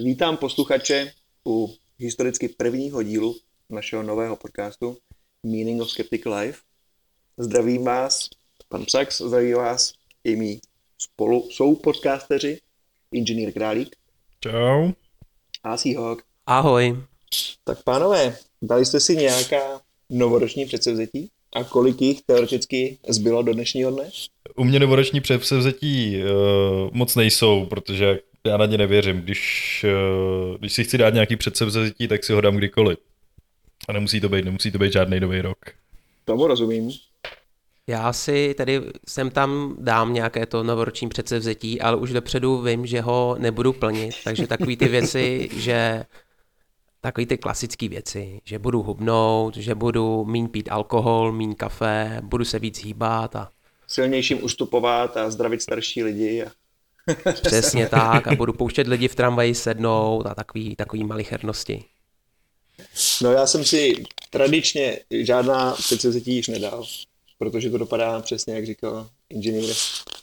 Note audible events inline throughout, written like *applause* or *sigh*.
Vítám posluchače u historicky prvního dílu našeho nového podcastu Meaning of Skeptic Life. Zdravím vás, pan Psax, zdraví vás i mý spolu jsou podcasteři, inženýr Králík. Čau. A Seahawk. Ahoj. Tak pánové, dali jste si nějaká novoroční předsevzetí? A kolik jich teoreticky zbylo do dnešního dne? U mě novoroční předsevzetí uh, moc nejsou, protože já na ně nevěřím. Když, uh, když si chci dát nějaký předsevzetí, tak si ho dám kdykoliv. A nemusí to být, nemusí to být žádný nový rok. Tomu rozumím. Já si tedy sem tam dám nějaké to novoroční předsevzetí, ale už dopředu vím, že ho nebudu plnit, takže takový ty věci, že takový ty klasické věci, že budu hubnout, že budu míň pít alkohol, míň kafe, budu se víc hýbat a Silnějším ustupovat a zdravit starší lidi. A... *laughs* *laughs* přesně tak a budu pouštět lidi v tramvaji sednout a takový, takový malichernosti. No já jsem si tradičně žádná předsevzetí již nedal, protože to dopadá přesně, jak říkal inženýr,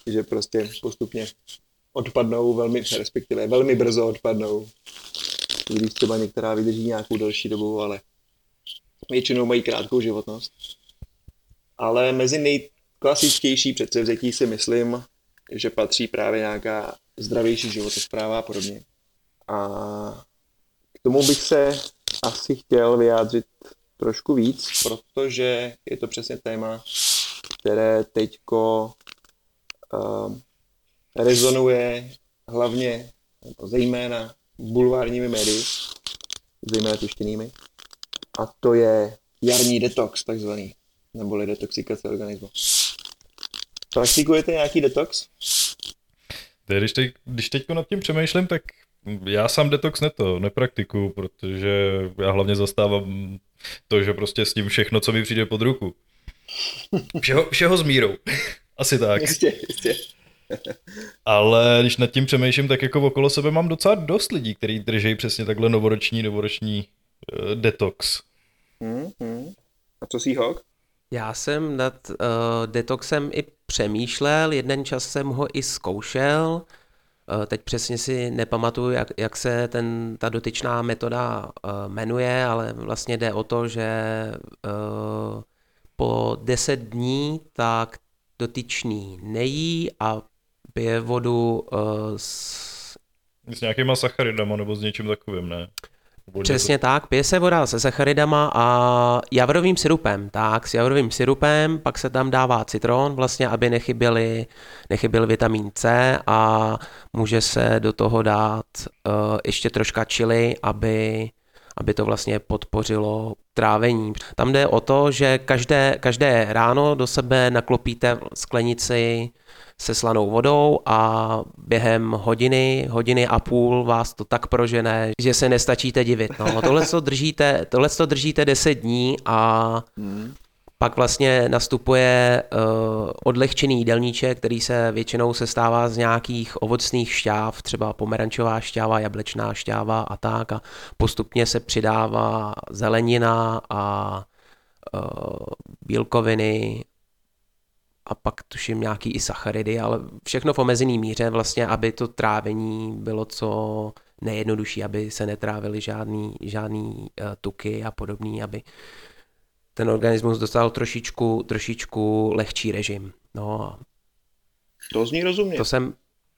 že prostě postupně odpadnou velmi, respektive velmi brzo odpadnou. I Když třeba některá vydrží nějakou delší dobu, ale většinou mají krátkou životnost. Ale mezi nejklasičtější předsevzetí si myslím, že patří právě nějaká zdravější životospráva a podobně. A k tomu bych se asi chtěl vyjádřit trošku víc, protože je to přesně téma, které teďko uh, rezonuje hlavně, nebo zejména bulvárními médii, zejména tištěnými, a to je jarní detox takzvaný, neboli detoxikace organismu. Praktikujete nějaký detox? Teď, když, teď, když teď nad tím přemýšlím, tak já sám detox neto, nepraktikuju, protože já hlavně zastávám to, že prostě s tím všechno, co mi přijde pod ruku. Všeho, všeho s mírou. *laughs* Asi tak. Jistě, jistě. Ale když nad tím přemýšlím, tak jako okolo sebe mám docela dost lidí, kteří drží přesně takhle novoroční, novoroční uh, detox. Hmm, hmm. A co si hok? Já jsem nad uh, detoxem i přemýšlel, jeden čas jsem ho i zkoušel, uh, teď přesně si nepamatuju, jak, jak se ten, ta dotyčná metoda uh, jmenuje, ale vlastně jde o to, že uh, po 10 dní tak dotyčný nejí a pije vodu uh, s S nějakýma sacharidama nebo s něčím takovým, ne? Nebo Přesně tak, pije se voda se sacharidama a javorovým syrupem, tak s javorovým syrupem, pak se tam dává citron, vlastně, aby nechyběly, nechyběl vitamin C a může se do toho dát uh, ještě troška chili, aby, aby to vlastně podpořilo trávení. Tam jde o to, že každé, každé ráno do sebe naklopíte sklenici se slanou vodou a během hodiny, hodiny a půl vás to tak prožene, že se nestačíte divit. No, tohle to držíte, tohle to držíte 10 dní a Hmm. Pak vlastně nastupuje uh, odlehčený jídelníček, který se většinou sestává z nějakých ovocných šťáv, třeba pomerančová šťáva, jablečná šťáva a tak. A postupně se přidává zelenina a uh, bílkoviny a pak tuším nějaký i sacharidy, ale všechno v omezený míře vlastně, aby to trávení bylo co nejjednodušší, aby se netrávily žádný, žádný uh, tuky a podobný, aby ten organismus dostal trošičku, trošičku lehčí režim. No To zní rozumně. to jsem,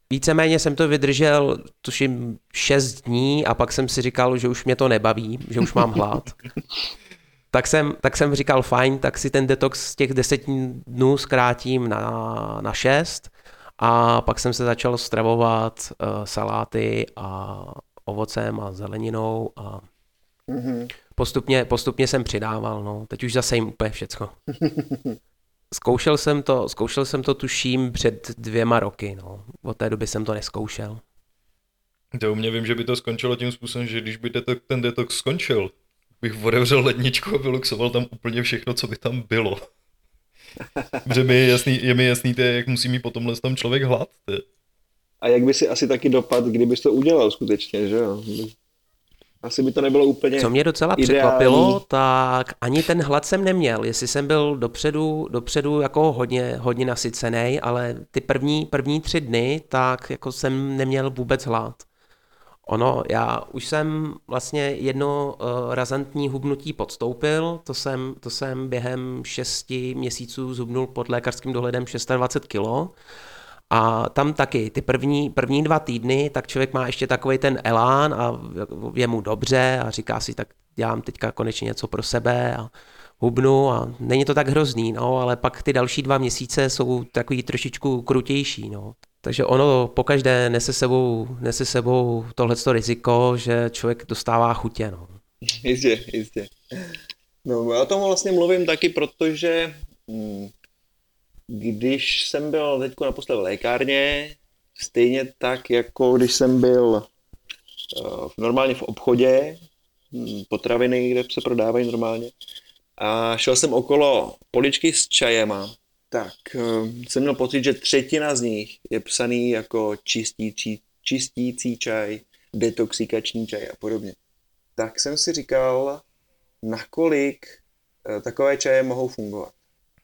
víceméně jsem to vydržel, tuším, 6 dní a pak jsem si říkal, že už mě to nebaví, že už mám hlad. *laughs* tak jsem, tak jsem říkal, fajn, tak si ten detox z těch 10 dnů zkrátím na, na 6 a pak jsem se začal stravovat uh, saláty a ovocem a zeleninou a Mhm. Postupně, postupně jsem přidával, no. Teď už zase jim úplně všecko. *laughs* Zkoušel jsem to, zkoušel jsem to tuším před dvěma roky, no. Od té doby jsem to neskoušel. To u mě vím, že by to skončilo tím způsobem, že když by detok, ten detox skončil, bych otevřel ledničku a vyluxoval tam úplně všechno, co by tam bylo. *laughs* Protože mi je jasný, je mi jasný, ty, jak musí mít potom tam člověk hlad. Ty. A jak by si asi taky dopad, kdybys to udělal skutečně, že jo? Asi by to nebylo úplně Co mě docela ideální. překvapilo, tak ani ten hlad jsem neměl. Jestli jsem byl dopředu, dopředu jako hodně, hodně nasycený, ale ty první, první tři dny, tak jako jsem neměl vůbec hlad. Ono, já už jsem vlastně jedno uh, razantní hubnutí podstoupil, to jsem, to jsem během šesti měsíců zhubnul pod lékařským dohledem 620 kg. A tam taky ty první, první dva týdny, tak člověk má ještě takový ten elán a je mu dobře a říká si, tak dělám teďka konečně něco pro sebe a hubnu a není to tak hrozný, no, ale pak ty další dva měsíce jsou takový trošičku krutější, no. Takže ono pokaždé nese sebou, nese sebou tohleto riziko, že člověk dostává chutě. No. Jistě, jistě. No, já o tom vlastně mluvím taky, protože hm, když jsem byl teď naposled v lékárně, stejně tak, jako když jsem byl uh, normálně v obchodě, hm, potraviny, kde se prodávají normálně, a šel jsem okolo poličky s čajema, tak uh, jsem měl pocit, že třetina z nich je psaný jako čistící, čistící čaj, detoxikační čaj a podobně. Tak jsem si říkal, nakolik uh, takové čaje mohou fungovat.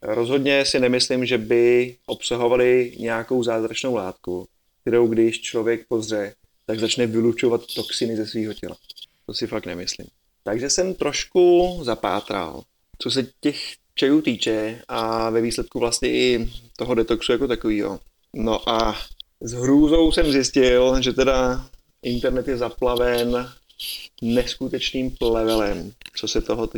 Rozhodně si nemyslím, že by obsahovaly nějakou zázračnou látku, kterou když člověk pozře, tak začne vylučovat toxiny ze svého těla. To si fakt nemyslím. Takže jsem trošku zapátral, co se těch čajů týče a ve výsledku vlastně i toho detoxu jako takového. No a s hrůzou jsem zjistil, že teda internet je zaplaven neskutečným plevelem, co se, toho,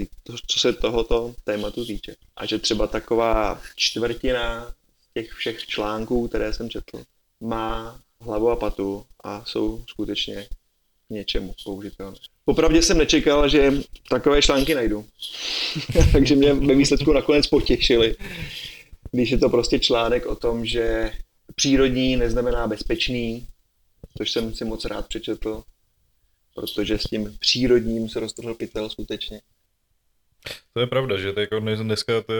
co se tohoto tématu týče. A že třeba taková čtvrtina těch všech článků, které jsem četl, má hlavu a patu a jsou skutečně k něčemu použitelné. Popravdě jsem nečekal, že takové články najdu. *laughs* Takže mě ve výsledku nakonec potěšili. Když je to prostě článek o tom, že přírodní neznamená bezpečný, což jsem si moc rád přečetl, protože s tím přírodním se roztrhl pytel skutečně. To je pravda, že to jako dneska to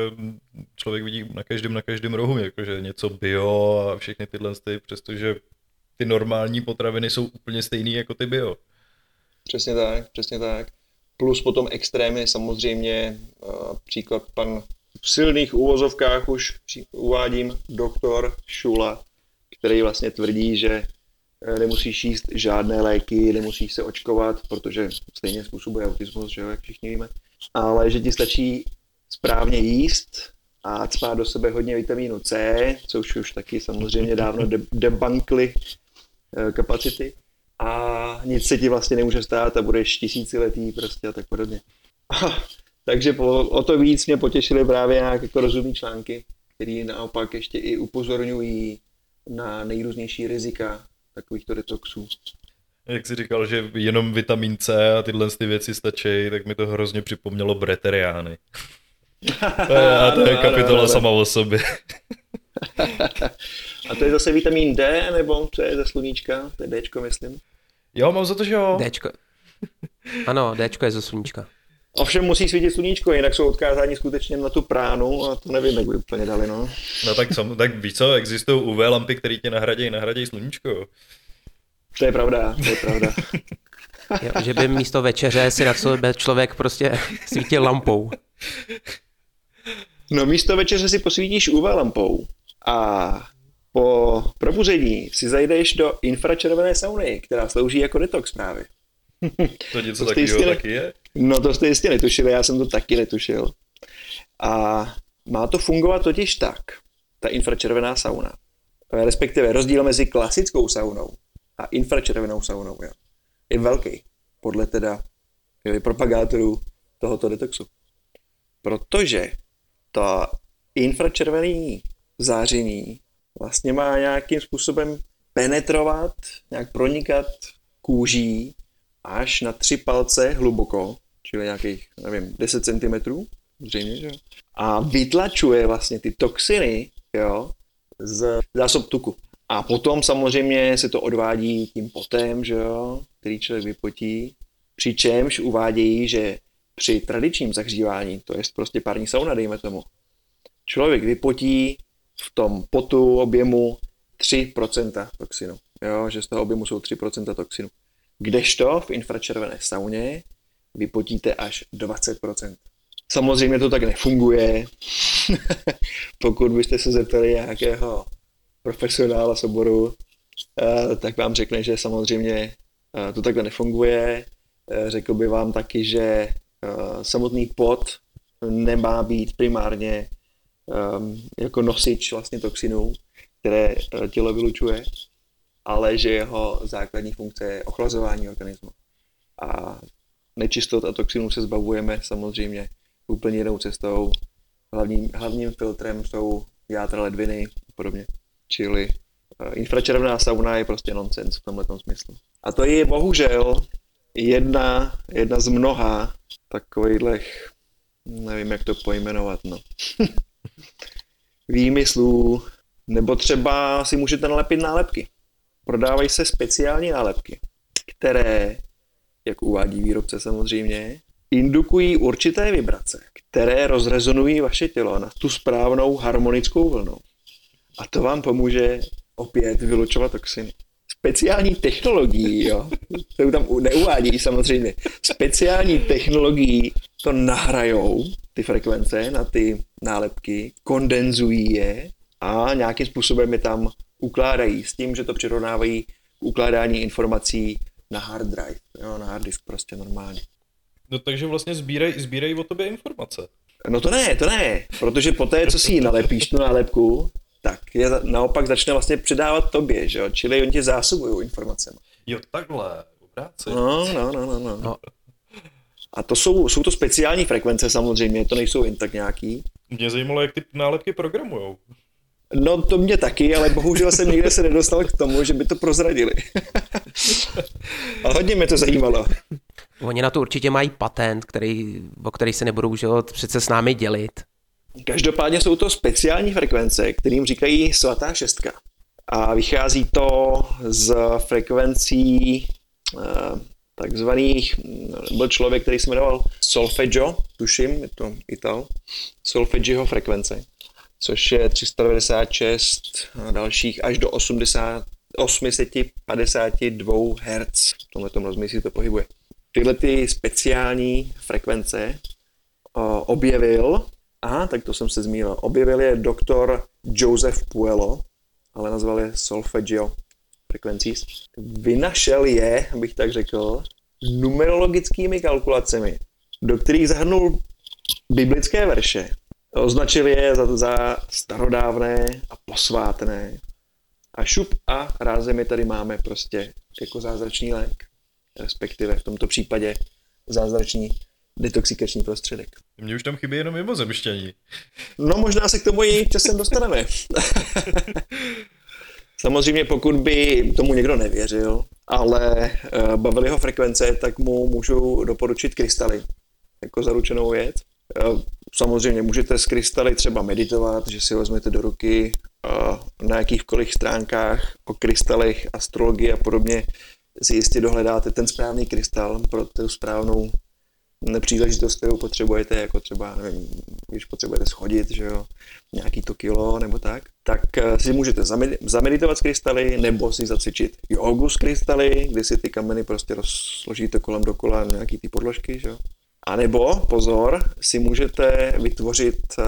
člověk vidí na každém, na každém rohu, jakože něco bio a všechny tyhle ty, přestože ty normální potraviny jsou úplně stejný jako ty bio. Přesně tak, přesně tak. Plus potom extrémy samozřejmě, příklad pan v silných úvozovkách už uvádím doktor Šula, který vlastně tvrdí, že nemusíš jíst žádné léky, nemusíš se očkovat, protože stejně způsobuje autismus, že jo, jak všichni víme, ale že ti stačí správně jíst a cpát do sebe hodně vitamínu C, což už taky samozřejmě dávno debankly e, kapacity a nic se ti vlastně nemůže stát a budeš tisíciletý prostě a tak podobně. *laughs* Takže po, o to víc mě potěšily právě nějak jako rozumní články, které naopak ještě i upozorňují na nejrůznější rizika takovýchto detoxů. Jak jsi říkal, že jenom vitamin C a tyhle ty věci stačí, tak mi to hrozně připomnělo breteriány. *laughs* a to je kapitola sama o sobě. *laughs* a to je zase vitamin D, nebo co je ze sluníčka? To je Dčko, myslím. Jo, mám za to, že jo. Dčko. Ano, Dčko je ze sluníčka. Ovšem musí svítit sluníčko, jinak jsou odkázáni skutečně na tu pránu a to nevím, jak by úplně dali, no. No tak, sam, tak víš co, existují UV lampy, které tě nahradí, nahradí sluníčko. To je pravda, to je pravda. jo, že by místo večeře si na sebe člověk prostě svítil lampou. No místo večeře si posvítíš UV lampou a po probuzení si zajdeš do infračervené sauny, která slouží jako detox právě. To něco takového taky je? No to jste jistě netušili, já jsem to taky netušil. A má to fungovat totiž tak, ta infračervená sauna, respektive rozdíl mezi klasickou saunou a infračervenou saunou jo, je velký, podle teda jo, propagátorů tohoto detoxu. Protože ta infračervený záření vlastně má nějakým způsobem penetrovat, nějak pronikat kůží až na tři palce hluboko, čili nějakých, nevím, 10 cm, zřejmě, že A vytlačuje vlastně ty toxiny, jo, z zásob tuku. A potom samozřejmě se to odvádí tím potem, že jo, který člověk vypotí, přičemž uvádějí, že při tradičním zahřívání, to je prostě pární sauna, dejme tomu, člověk vypotí v tom potu objemu 3% toxinu. Jo, že z toho objemu jsou 3% toxinu. Kdežto v infračervené sauně vypotíte až 20%. Samozřejmě to tak nefunguje. *laughs* Pokud byste se zeptali nějakého profesionála z oboru, eh, tak vám řekne, že samozřejmě to takhle nefunguje. Řekl by vám taky, že samotný pot nemá být primárně um, jako nosič vlastně toxinů, které tělo vylučuje, ale že jeho základní funkce je ochlazování organismu. A nečistot a toxinů se zbavujeme samozřejmě úplně jinou cestou. Hlavním, hlavním filtrem jsou játra ledviny a podobně. Čili uh, infračervená sauna je prostě nonsens v tomhle smyslu. A to je bohužel jedna, jedna z mnoha takových, nevím jak to pojmenovat, no. *laughs* výmyslů, nebo třeba si můžete nalepit nálepky. Prodávají se speciální nálepky, které, jak uvádí výrobce samozřejmě, indukují určité vibrace, které rozrezonují vaše tělo na tu správnou harmonickou vlnu. A to vám pomůže opět vylučovat toxiny. Speciální technologií, jo, to tam neuvádí samozřejmě, speciální technologií to nahrajou, ty frekvence na ty nálepky, kondenzují je a nějakým způsobem je tam ukládají s tím, že to přirovnávají k ukládání informací na hard drive, jo, na hard disk prostě normálně. No takže vlastně sbírej, sbírej o tobě informace. No to ne, to ne, protože po té, co si ji nalepíš tu nálepku, tak je naopak začne vlastně předávat tobě, že jo? čili oni tě zásobují informacemi. Jo, takhle, obráci. No, no, no, no, no. no. A to jsou, jsou to speciální frekvence samozřejmě, to nejsou jen tak nějaký. Mě zajímalo, jak ty nálepky programujou. No to mě taky, ale bohužel jsem nikde se nedostal k tomu, že by to prozradili. *laughs* a hodně mě to zajímalo. Oni na to určitě mají patent, který, o který se nebudou že, přece s námi dělit. Každopádně jsou to speciální frekvence, kterým říkají svatá šestka. A vychází to z frekvencí eh, takzvaných, byl člověk, který se jmenoval solfeggio, tuším, je to Ital, solfeggio frekvence, což je 396 a dalších až do 80, 852 Hz. V tomhle tom rozmysli to pohybuje. Tyhle ty speciální frekvence objevil Aha, tak to jsem se zmínil. Objevil je doktor Joseph Puelo, ale nazval je Solfeggio Frequencies. Vynašel je, abych tak řekl, numerologickými kalkulacemi, do kterých zahrnul biblické verše. Označil je za, za starodávné a posvátné. A šup a rázem je tady máme prostě jako zázračný lék. Respektive v tomto případě zázračný detoxikační prostředek. Mně už tam chybí jenom mimozemšťaní. No možná se k tomu i časem dostaneme. *laughs* Samozřejmě pokud by tomu někdo nevěřil, ale uh, bavili ho frekvence, tak mu můžu doporučit krystaly jako zaručenou věc. Uh, samozřejmě můžete s krystaly třeba meditovat, že si vezmete do ruky uh, na jakýchkoliv stránkách o krystalech, astrologii a podobně si jistě dohledáte ten správný krystal pro tu správnou příležitost, kterou potřebujete, jako třeba, nevím, když potřebujete schodit, že jo, nějaký to kilo nebo tak, tak eh, si můžete zameditovat s krystaly nebo si zacvičit jogu s krystaly, kdy si ty kameny prostě rozložíte kolem dokola nějaký ty podložky, že jo. A nebo, pozor, si můžete vytvořit uh,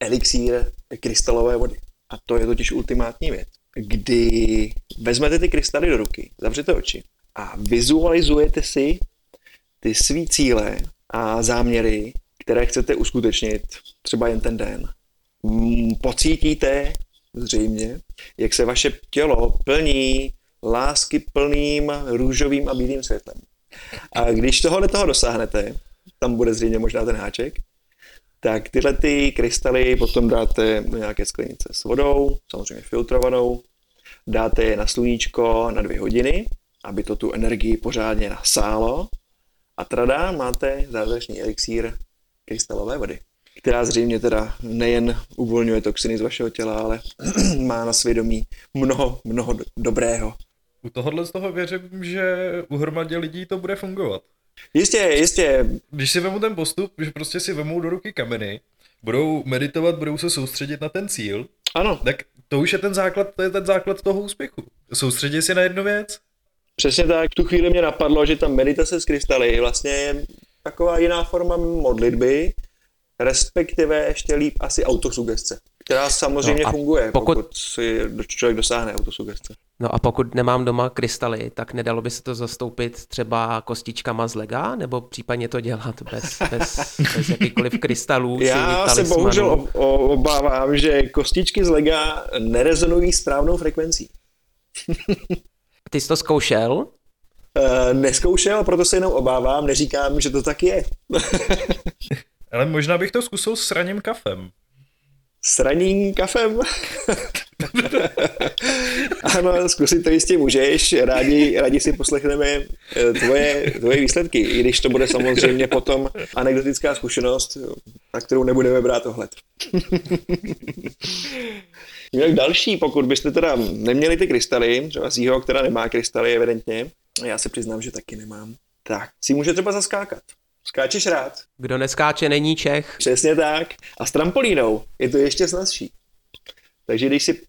elixír krystalové vody. A to je totiž ultimátní věc. Kdy vezmete ty krystaly do ruky, zavřete oči a vizualizujete si ty svý cíle a záměry, které chcete uskutečnit třeba jen ten den. Mm, pocítíte zřejmě, jak se vaše tělo plní lásky plným růžovým a bílým světlem. A když tohle toho dosáhnete, tam bude zřejmě možná ten háček, tak tyhle ty krystaly potom dáte do nějaké sklenice s vodou, samozřejmě filtrovanou, dáte je na sluníčko na dvě hodiny, aby to tu energii pořádně nasálo a trada máte zázračný elixír krystalové vody, která zřejmě teda nejen uvolňuje toxiny z vašeho těla, ale *clears throat* má na svědomí mnoho, mnoho dobrého. U tohohle z toho věřím, že u hromadě lidí to bude fungovat. Jistě, jistě. Když si vemu ten postup, že prostě si vemou do ruky kameny, budou meditovat, budou se soustředit na ten cíl, ano. tak to už je ten základ, to je ten základ toho úspěchu. Soustředit si na jednu věc Přesně tak, v tu chvíli mě napadlo, že ta meditace s krystaly vlastně je taková jiná forma modlitby, respektive ještě líp asi autosugestce. Která samozřejmě No funguje, pokud- pokud, si člověk dosáhne autosugestce. No a pokud nemám doma krystaly, tak nedalo by se to zastoupit třeba kostičkama z lega, nebo případně to dělat bez, bez, bez jakýkoliv krystalů Já se bohužel obávám, že kostičky z lega nerezonují správnou frekvencí. *laughs* Ty jsi to zkoušel? E, neskoušel, proto se jenom obávám, neříkám, že to tak je. *laughs* Ale možná bych to zkusil s raním kafem. S ranním kafem. *laughs* ano, zkusit to jistě můžeš, rádi, rádi si poslechneme eh, tvoje, tvoje výsledky, i když to bude samozřejmě potom anekdotická zkušenost, na kterou nebudeme brát ohled. *laughs* Jinak další, pokud byste teda neměli ty krystaly, třeba Zího, která nemá krystaly evidentně, já se přiznám, že taky nemám, tak si může třeba zaskákat. Skáčeš rád, Kdo neskáče, není Čech. Přesně tak. A s trampolínou je to ještě snazší. Takže když si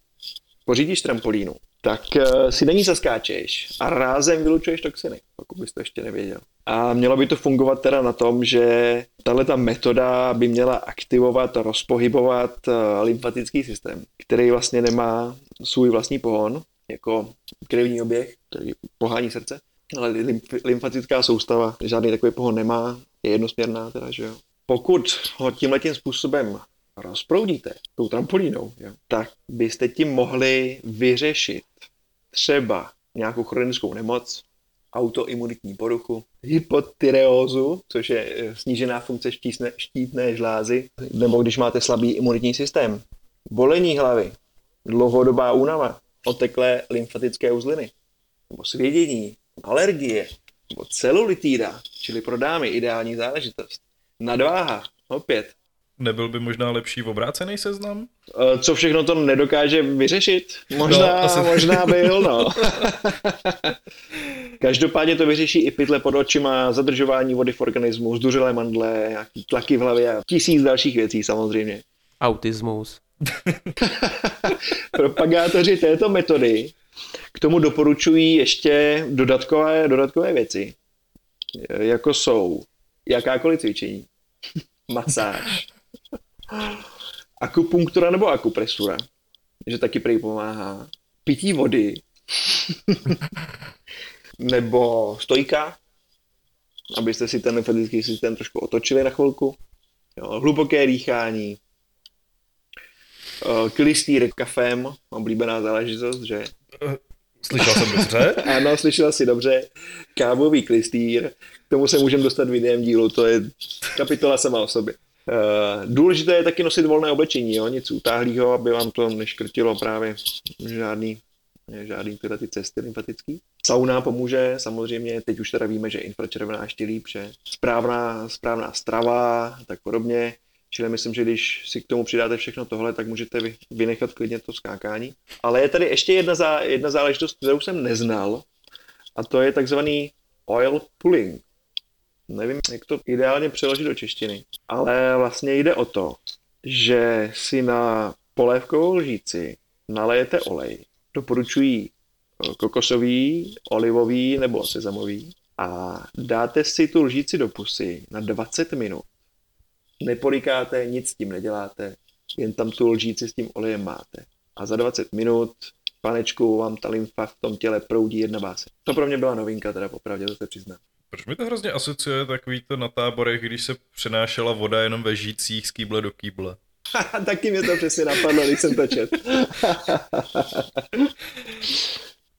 pořídíš trampolínu, tak uh, si na ní zaskáčeš a rázem vylučuješ toxiny, pokud bys to ještě nevěděl. A mělo by to fungovat teda na tom, že tahle ta metoda by měla aktivovat, rozpohybovat uh, lymfatický systém, který vlastně nemá svůj vlastní pohon, jako krevní oběh, který pohání srdce, ale lymf- lymfatická soustava žádný takový pohon nemá, je jednosměrná teda, že jo. Pokud ho tímhletím způsobem rozproudíte tou trampolínou, jo, tak byste tím mohli vyřešit třeba nějakou chronickou nemoc, autoimunitní poruchu, hypotyreózu, což je eh, snížená funkce štítné, štítné žlázy, nebo když máte slabý imunitní systém, bolení hlavy, dlouhodobá únava, oteklé lymfatické uzliny, nebo svědění, alergie, nebo celulitída, čili pro dámy ideální záležitost. Nadváha, opět. Nebyl by možná lepší obrácený seznam? E, Co všechno to nedokáže vyřešit? Možná, No, asi- no, možná byl, no. *laughs* Každopádně to vyřeší i pytle pod očima, zadržování vody v organismu, zduřilé mandle, nějaký tlaky v hlavě a tisíc dalších věcí samozřejmě. Autismus. *laughs* Propagátoři této metody k tomu doporučují ještě dodatkové, dodatkové věci, jako jsou jakákoliv cvičení, *laughs* masáž, akupunktura nebo akupresura, že taky prý pomáhá, pití vody, *laughs* nebo stojka, abyste si ten lymfatický systém trošku otočili na chvilku, jo, hluboké dýchání, Eh, klistýr kafem, oblíbená záležitost, že? Slyšel jsem dobře? *laughs* Ano, slyšel si dobře. Kávový klistýr, k tomu se můžeme dostat v jiném dílu, to je kapitola sama o sobě. Uh, důležité je taky nosit volné oblečení, jo? nic utáhlého, aby vám to neškrtilo právě žádný, žádný tyhle ty cesty lymfatický. Sauna pomůže, samozřejmě, teď už teda víme, že infračervená ještě líp, že správná, správná strava tak podobně. Čili myslím, že když si k tomu přidáte všechno tohle, tak můžete vy- vynechat klidně to skákání. Ale je tady ještě jedna, zá, jedna záležitost, kterou jsem neznal, a to je takzvaný oil pulling. Nevím, jak to ideálně přeložit do češtiny, ale vlastně jde o to, že si na polévkovou lžíci nalejete olej. Doporučují eh, kokosový, olivový nebo sezamový a dáte si tu lžíci do pusy na 20 minut. Neporikáte, nic s tím neděláte, jen tam tu lžíci s tím olejem máte. A za 20 minut, panečku, vám ta lymfa v tom těle proudí jedna báse. To pro mě byla novinka, teda popravdě, to se přiznám. Proč mi to hrozně asociuje takový to na táborech, když se přenášela voda jenom ve žících z kýble do kýble. *laughs* Taky mě to přesně napadlo, když jsem to čet. *laughs*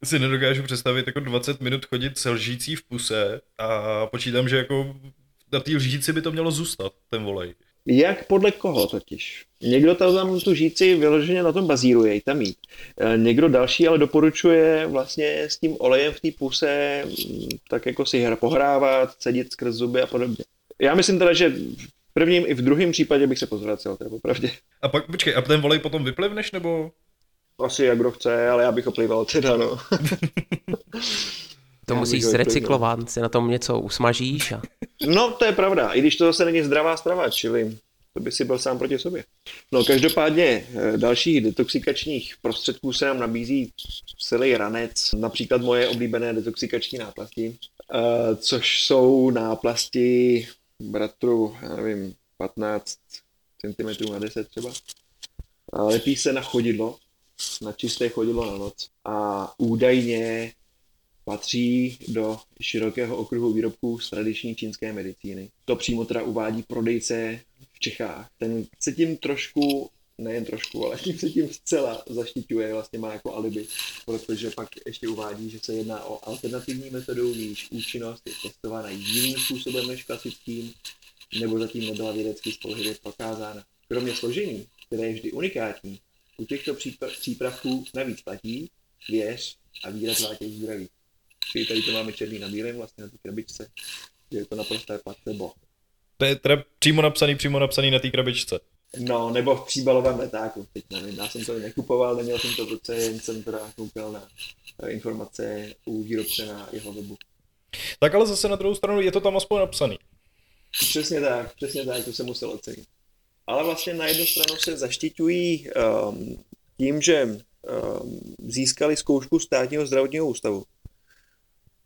Si nedokážu představit jako 20 minut chodit se lžící v puse a počítám, že jako na té lžíci by to mělo zůstat, ten volej. Jak podle koho totiž? Někdo tam, tam tu žíci vyloženě na tom bazíruje, i tam mít. E, Někdo další ale doporučuje vlastně s tím olejem v té puse mm, tak jako si hra pohrávat, cedit skrz zuby a podobně. Já myslím teda, že v prvním i v druhém případě bych se pozvracel, teda popravdě. A pak, počkej, a ten volej potom vyplivneš, nebo? Asi jak kdo chce, ale já bych ho plival teda, no. *laughs* To Já musíš zrecyklovat, si na tom něco usmažíš a No, to je pravda, i když to zase není zdravá strava, čili to by si byl sám proti sobě. No, každopádně eh, dalších detoxikačních prostředků se nám nabízí celý ranec, například moje oblíbené detoxikační náplasti, eh, což jsou náplasti bratru, já nevím, 15 cm na 10 třeba. lepí se na chodidlo, na čisté chodidlo na noc a údajně patří do širokého okruhu výrobků z tradiční čínské medicíny. To přímo teda uvádí prodejce v Čechách. Ten se tím trošku nejen trošku, ale *laughs* tím se tím zcela zaštiťuje, vlastně má jako alibi, protože pak ještě uvádí, že se jedná o alternativní metodu, níž účinnost je testována jiným způsobem než klasickým, nebo zatím nebyla vědecky spolehlivě prokázána. Kromě složení, které je vždy unikátní, u těchto přípravků navíc platí, věř a výraz látěj zdraví. Čili tady to máme černý na bílém vlastně na té krabičce, že je to naprosté placebo. To je teda přímo napsaný, přímo napsaný na té krabičce. No, nebo v příbalovém letáku, teď nevím, já jsem to nekupoval, neměl jsem to v ruce, jen jsem teda koukal na eh, informace u výrobce na jeho webu. Tak ale zase na druhou stranu je to tam aspoň napsaný. Přesně tak, přesně tak, to jsem musel ocenit. Ale vlastně na jednu stranu se zaštiťují um, tím, že um, získali zkoušku státního zdravotního ústavu.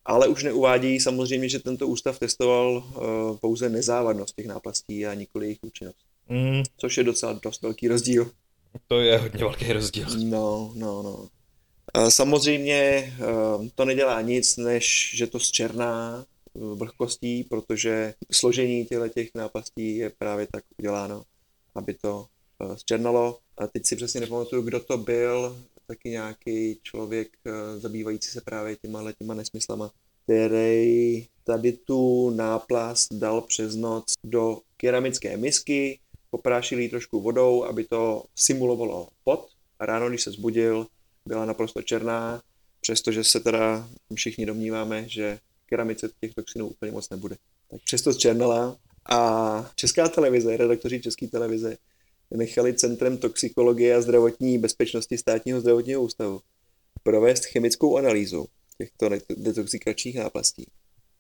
Ale už neuvádějí samozřejmě, že tento ústav testoval uh, pouze nezávadnost těch náplastí a nikoli jejich účinnost. Mm. Což je docela dost velký rozdíl. To je hodně velký rozdíl. No, no, no. Samozřejmě eh, to nedělá nic, než že to zčerná eh, vlhkostí, protože složení těchto těch nápastí je právě tak uděláno, aby to eh, zčernalo. A teď si přesně nepamatuju, kdo to byl, taky nějaký člověk zabývající se právě těma těma nesmyslama, který tady tu náplast dal přes noc do keramické misky, poprášili ji trošku vodou, aby to simulovalo pot a ráno, když se zbudil, byla naprosto černá, přestože se teda všichni domníváme, že keramice těch toxinů úplně moc nebude. Tak přesto zčernala a česká televize, redaktoři české televize nechali Centrem toxikologie a zdravotní bezpečnosti státního zdravotního ústavu provést chemickou analýzu těchto detoxikačních náplastí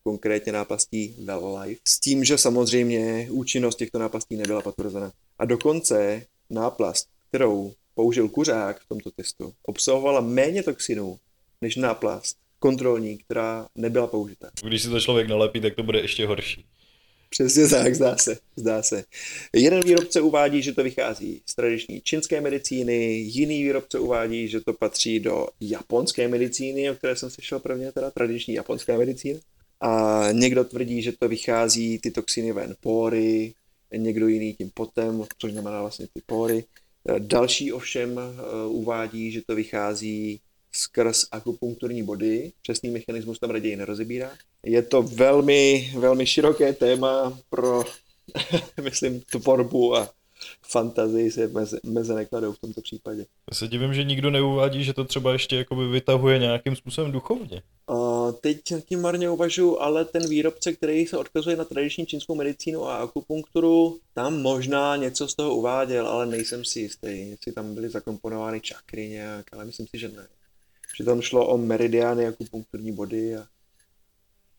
konkrétně nápastí Well Life, s tím, že samozřejmě účinnost těchto nápastí nebyla potvrzena. A dokonce náplast, kterou použil kuřák v tomto testu, obsahovala méně toxinů než náplast kontrolní, která nebyla použita. Když si to člověk nalepí, tak to bude ještě horší. Přesně tak, zdá se, zdá se. Jeden výrobce uvádí, že to vychází z tradiční čínské medicíny, jiný výrobce uvádí, že to patří do japonské medicíny, o které jsem slyšel prvně, teda tradiční japonská medicína. A někdo tvrdí, že to vychází ty toxiny ven pory, někdo jiný tím potem, což znamená vlastně ty pory. Další ovšem eh, uvádí, že to vychází skrz akupunkturní body. Přesný mechanismus tam raději nerozebírá. Je to velmi, velmi široké téma pro, *laughs* myslím, tvorbu a fantazii se meze, meze nekladou v tomto případě. Já se divím, že nikdo neuvádí, že to třeba ještě jakoby vytahuje nějakým způsobem duchovně. Uh, teď tím marně uvažuji, ale ten výrobce, který se odkazuje na tradiční čínskou medicínu a akupunkturu, tam možná něco z toho uváděl, ale nejsem si jistý, jestli tam byly zakomponovány čakry nějak, ale myslím si, že ne. Že tam šlo o meridiány, akupunkturní body a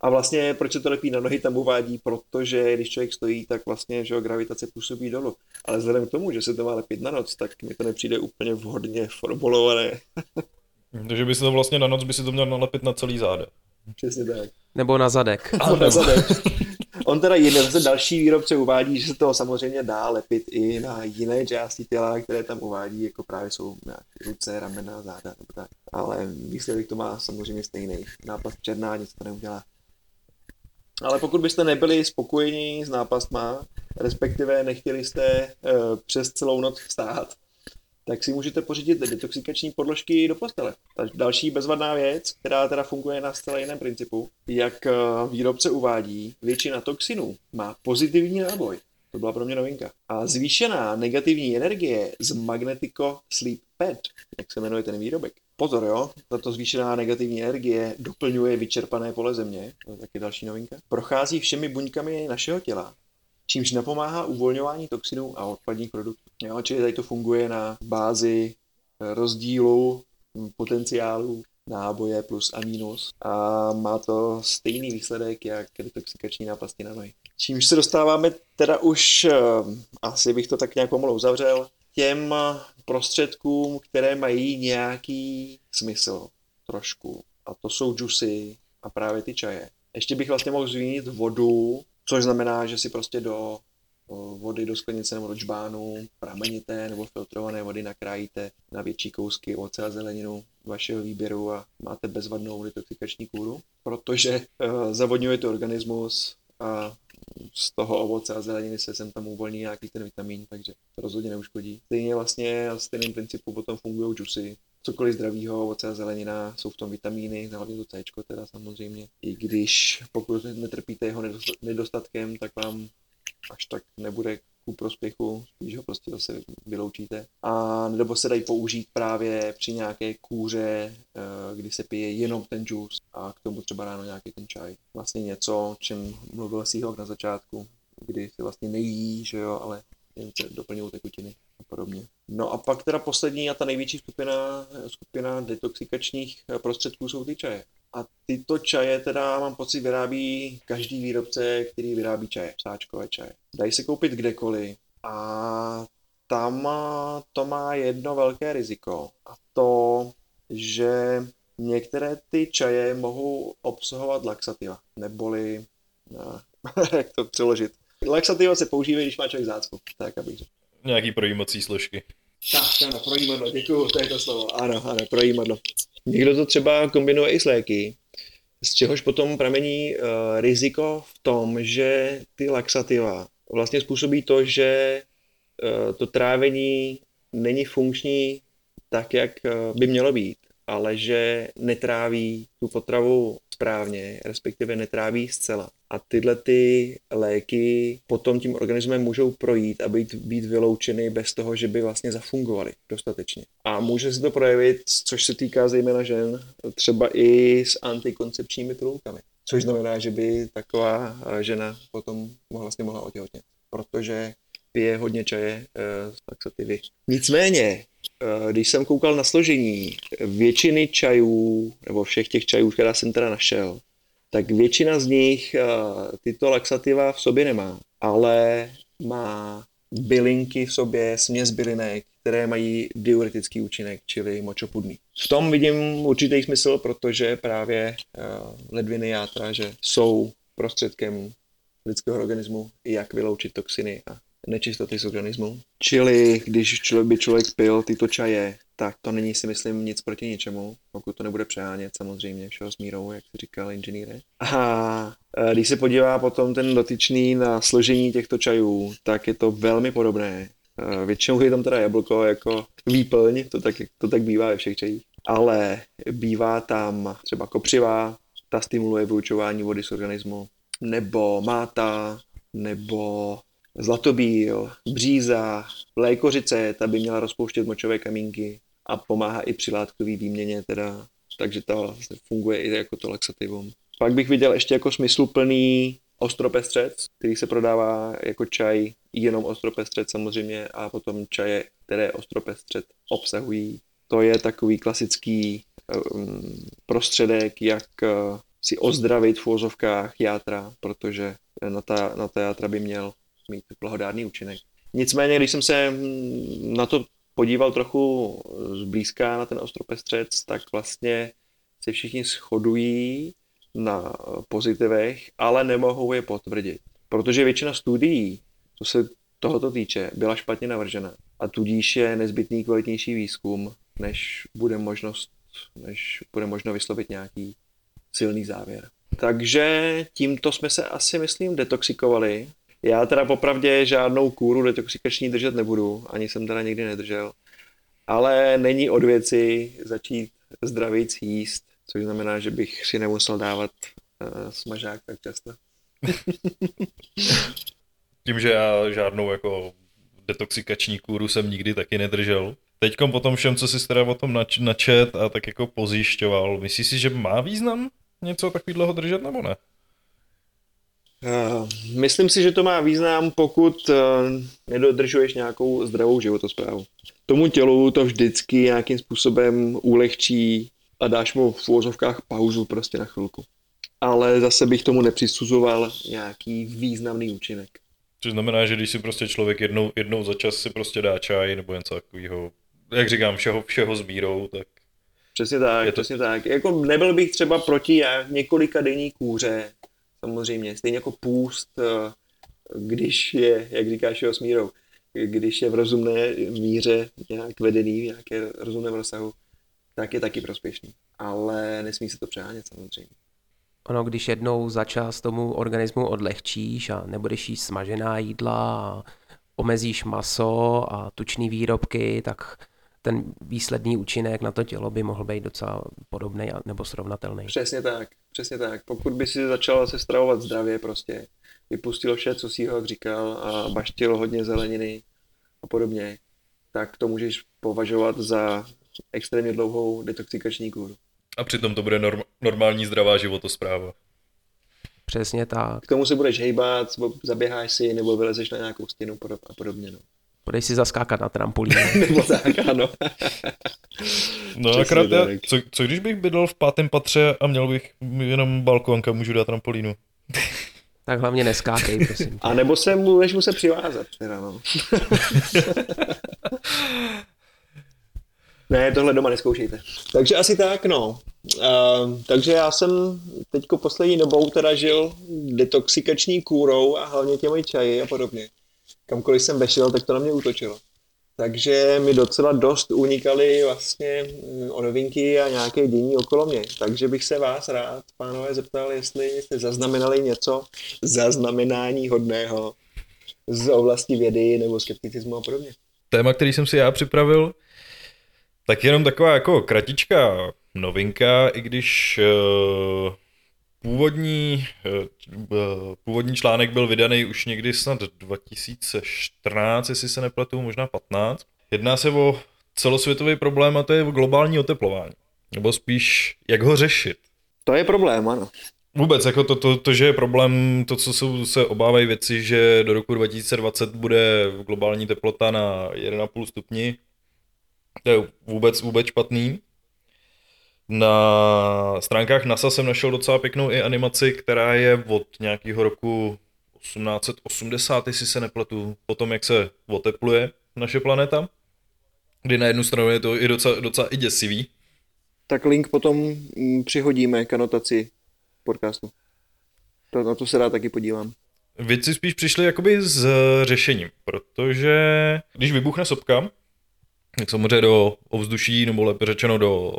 a vlastně proč se to lepí na nohy tam uvádí, protože když člověk stojí, tak vlastně že gravitace působí dolů. Ale vzhledem k tomu, že se to má lepit na noc, tak mi to nepřijde úplně vhodně formulované. *laughs* Takže by se to vlastně na noc by si to měl nalepit na celý záda. Přesně tak. Nebo na zadek. *laughs* A na zadek. On teda jeden zase další výrobce uvádí, že se toho samozřejmě dá lepit i na jiné části těla, které tam uvádí, jako právě jsou nějaké ruce, ramena, záda nebo tak. Ale výsledek to má samozřejmě stejný. Náplast černá, nic to neudělá. Ale pokud byste nebyli spokojeni s nápastma, respektive nechtěli jste uh, přes celou noc vstát, tak si můžete pořídit detoxikační podložky do postele. Další bezvadná věc, která teda funguje na zcela jiném principu, jak eh, výrobce uvádí, většina toxinů má pozitivní náboj. To byla pro mě novinka. A zvýšená negativní energie z Magnetico Sleep Pad, jak se jmenuje ten výrobek. Pozor, jo, tato zvýšená negativní energie doplňuje vyčerpané pole země, to je taky další novinka. Prochází všemi buňkami našeho těla, čímž napomáhá uvolňování toxinů a odpadních produktů. Jo, čili tady to funguje na bázi rozdílu potenciálu náboje plus a minus a má to stejný výsledek jak detoxikační náplasti na nohy. Čímž se dostáváme teda už, eh, asi bych to tak nějak pomalu uzavřel, těm prostředkům, které mají nějaký smysl trošku. A to jsou džusy a právě ty čaje. Ještě bych vlastně mohl zmínit vodu, což znamená, že si prostě do vody do sklenice nebo do čbánu, pramenité nebo filtrované vody nakrájíte na větší kousky ovoce a zeleninu vašeho výběru a máte bezvadnou detoxikační kůru, protože uh, zavodňujete organismus a z toho ovoce a zeleniny se sem tam uvolní nějaký ten vitamin, takže to rozhodně neuškodí. Stejně vlastně a stejným principu potom fungují džusy, cokoliv zdravého, ovoce a zelenina, jsou v tom vitamíny, hlavně to C teda samozřejmě. I když pokud netrpíte jeho nedostatkem, tak vám až tak nebude ku prospěchu, spíš ho prostě zase vyloučíte. A nebo se dají použít právě při nějaké kůře, eh, kdy se pije jenom ten džus a k tomu třeba ráno nějaký ten čaj. Vlastně něco, čem mluvil Seahawk na začátku, kdy se vlastně nejí, že jo, ale jen se doplňují tekutiny a podobně. No a pak teda poslední a ta největší skupina, skupina detoxikačních prostředků jsou ty čaje. A tyto čaje teda mám pocit vyrábí každý výrobce, který vyrábí čaje, sáčkové čaje. Dají se koupit kdekoliv a tam to má jedno velké riziko a to, že některé ty čaje mohou obsahovat laxativa, neboli, no, *laughs* jak to přeložit, laxativa se používají, když má člověk zácpu, tak abych řekl. Nějaký projímací složky. Tak, ano, projímadlo, děkuju, to je to slovo. Ano, ano, projímadlo. Někdo to třeba kombinuje i s léky, z čehož potom pramení uh, riziko v tom, že ty laxativa vlastně způsobí to, že uh, to trávení není funkční tak, jak uh, by mělo být, ale že netráví tu potravu správně, respektive netráví zcela. A tyhle ty léky potom tím organismem můžou projít a být, být vyloučeny bez toho, že by vlastně zafungovaly dostatečně. A může se to projevit, což se týká zejména žen, třeba i s antikoncepčními pilulkami. Což znamená, že by taková žena potom vlastně mohla otěhotnět, protože pije hodně čaje z laxativy. Nicméně, když jsem koukal na složení většiny čajů, nebo všech těch čajů, která jsem teda našel, tak většina z nich tyto laxativa v sobě nemá, ale má bylinky v sobě, směs bylinek, které mají diuretický účinek, čili močopudný. V tom vidím určitý smysl, protože právě ledviny játra, že jsou prostředkem lidského organismu, jak vyloučit toxiny a nečistoty z organismu. Čili když člověk by člověk pil tyto čaje, tak to není si myslím nic proti ničemu, pokud to nebude přehánět samozřejmě všeho s mírou, jak říkal inženýre. A když se podívá potom ten dotyčný na složení těchto čajů, tak je to velmi podobné. Většinou je tam teda jablko jako výplň, to tak, to tak bývá ve všech čajích, ale bývá tam třeba kopřiva, ta stimuluje vyučování vody z organismu, nebo máta, nebo zlatobíl, bříza, lékořice, ta by měla rozpouštět močové kamínky a pomáhá i při látkové výměně, teda, takže ta vlastně funguje i jako to laxativum. Pak bych viděl ještě jako smysluplný ostropestřec, který se prodává jako čaj, jenom ostropestřec samozřejmě a potom čaje, které ostropestřec obsahují. To je takový klasický um, prostředek, jak uh, si ozdravit v úvozovkách játra, protože na ta, na ta játra by měl mít blahodárný účinek. Nicméně, když jsem se na to podíval trochu zblízka na ten ostropestřec, tak vlastně se všichni shodují na pozitivech, ale nemohou je potvrdit. Protože většina studií, co se tohoto týče, byla špatně navržena. A tudíž je nezbytný kvalitnější výzkum, než bude možnost, než bude možno vyslovit nějaký silný závěr. Takže tímto jsme se asi, myslím, detoxikovali já teda popravdě žádnou kůru detoxikační držet nebudu, ani jsem teda nikdy nedržel. Ale není od věci začít zdravíc jíst, což znamená, že bych si nemusel dávat uh, smažák tak často. *laughs* Tím, že já žádnou jako detoxikační kůru jsem nikdy taky nedržel. Teďkom po tom všem, co jsi teda o tom nač- načet a tak jako pozjišťoval, myslíš si, že má význam něco takového držet nebo ne? Uh, myslím si, že to má význam, pokud uh, nedodržuješ nějakou zdravou životosprávu. Tomu tělu to vždycky nějakým způsobem ulehčí a dáš mu v úvozovkách pauzu prostě na chvilku. Ale zase bych tomu nepřisuzoval nějaký významný účinek. Což znamená, že když si prostě člověk jednou, jednou za čas si prostě dá čaj nebo něco takového, jak říkám, všeho, všeho s mírou, tak Přesně tak, to... přesně tak. Jako nebyl bych třeba proti několika denní kůře, samozřejmě. Stejně jako půst, eh, když je, jak říkáš, jo, s mírou, když je v rozumné míře nějak vedený, v nějaké rozumném rozsahu, tak je taky prospěšný. Ale nesmí se to přehánět samozřejmě. Ono, když jednou za čas tomu organismu odlehčíš a nebudeš jíst smažená jídla a omezíš maso a tučné výrobky, tak ten výsledný účinek na to tělo by mohl být docela podobný nebo srovnatelný. Přesně tak, přesně tak. Pokud by si začal se stravovat zdravě prostě, vypustil vše, co si jak říkal a baštil hodně zeleniny a podobně, tak to můžeš považovat za extrémně dlouhou detoxikační kůru. A přitom to bude norm- normální zdravá životospráva. Přesně tak. K tomu se budeš hejbat, zaběháš si nebo vylezeš na nějakou stěnu a podobně. No. Budeš si zaskákat na trampolínu. *laughs* nebo tak, ano. no akorát já, co, co když bych bydlel v pátém patře a měl bych jenom balkon, kam můžu dát trampolínu? *laughs* Tak hlavně neskákej, prosím. A nebo se můžeš mu se přivázat. Teda, no. *laughs* ne, tohle doma neskoušejte. Takže asi tak, no. Uh, takže já jsem teďko poslední dobou teda žil detoxikační kůrou a hlavně těmi čaji a podobně. Kamkoliv jsem vešel, tak to na mě útočilo. Takže mi docela dost unikaly vlastně mm, o novinky a nějaké dění okolo mě. Takže bych se vás rád, pánové, zeptal, jestli jste zaznamenali něco zaznamenání hodného z oblasti vědy nebo skepticismu a podobně. Téma, který jsem si já připravil, tak jenom taková jako kratička novinka, i když uh, původní, uh, původní článek byl vydaný už někdy snad 2014, jestli se nepletu, možná 15. Jedná se o celosvětový problém a to je globální oteplování. Nebo spíš, jak ho řešit. To je problém, ano. Vůbec, jako to, to, to, že je problém, to, co jsou, se obávají věci, že do roku 2020 bude globální teplota na 1,5 stupni, to je vůbec, vůbec špatný. Na stránkách NASA jsem našel docela pěknou i animaci, která je od nějakého roku 1880, jestli se nepletu, po tom, jak se otepluje naše planeta. Kdy na jednu stranu je to i docela, docela i děsivý. Tak link potom mm, přihodíme k anotaci podcastu. To, na to se rád taky podívám. Věci spíš přišly jakoby s řešením, protože když vybuchne sopka, tak samozřejmě do ovzduší, nebo lépe řečeno do,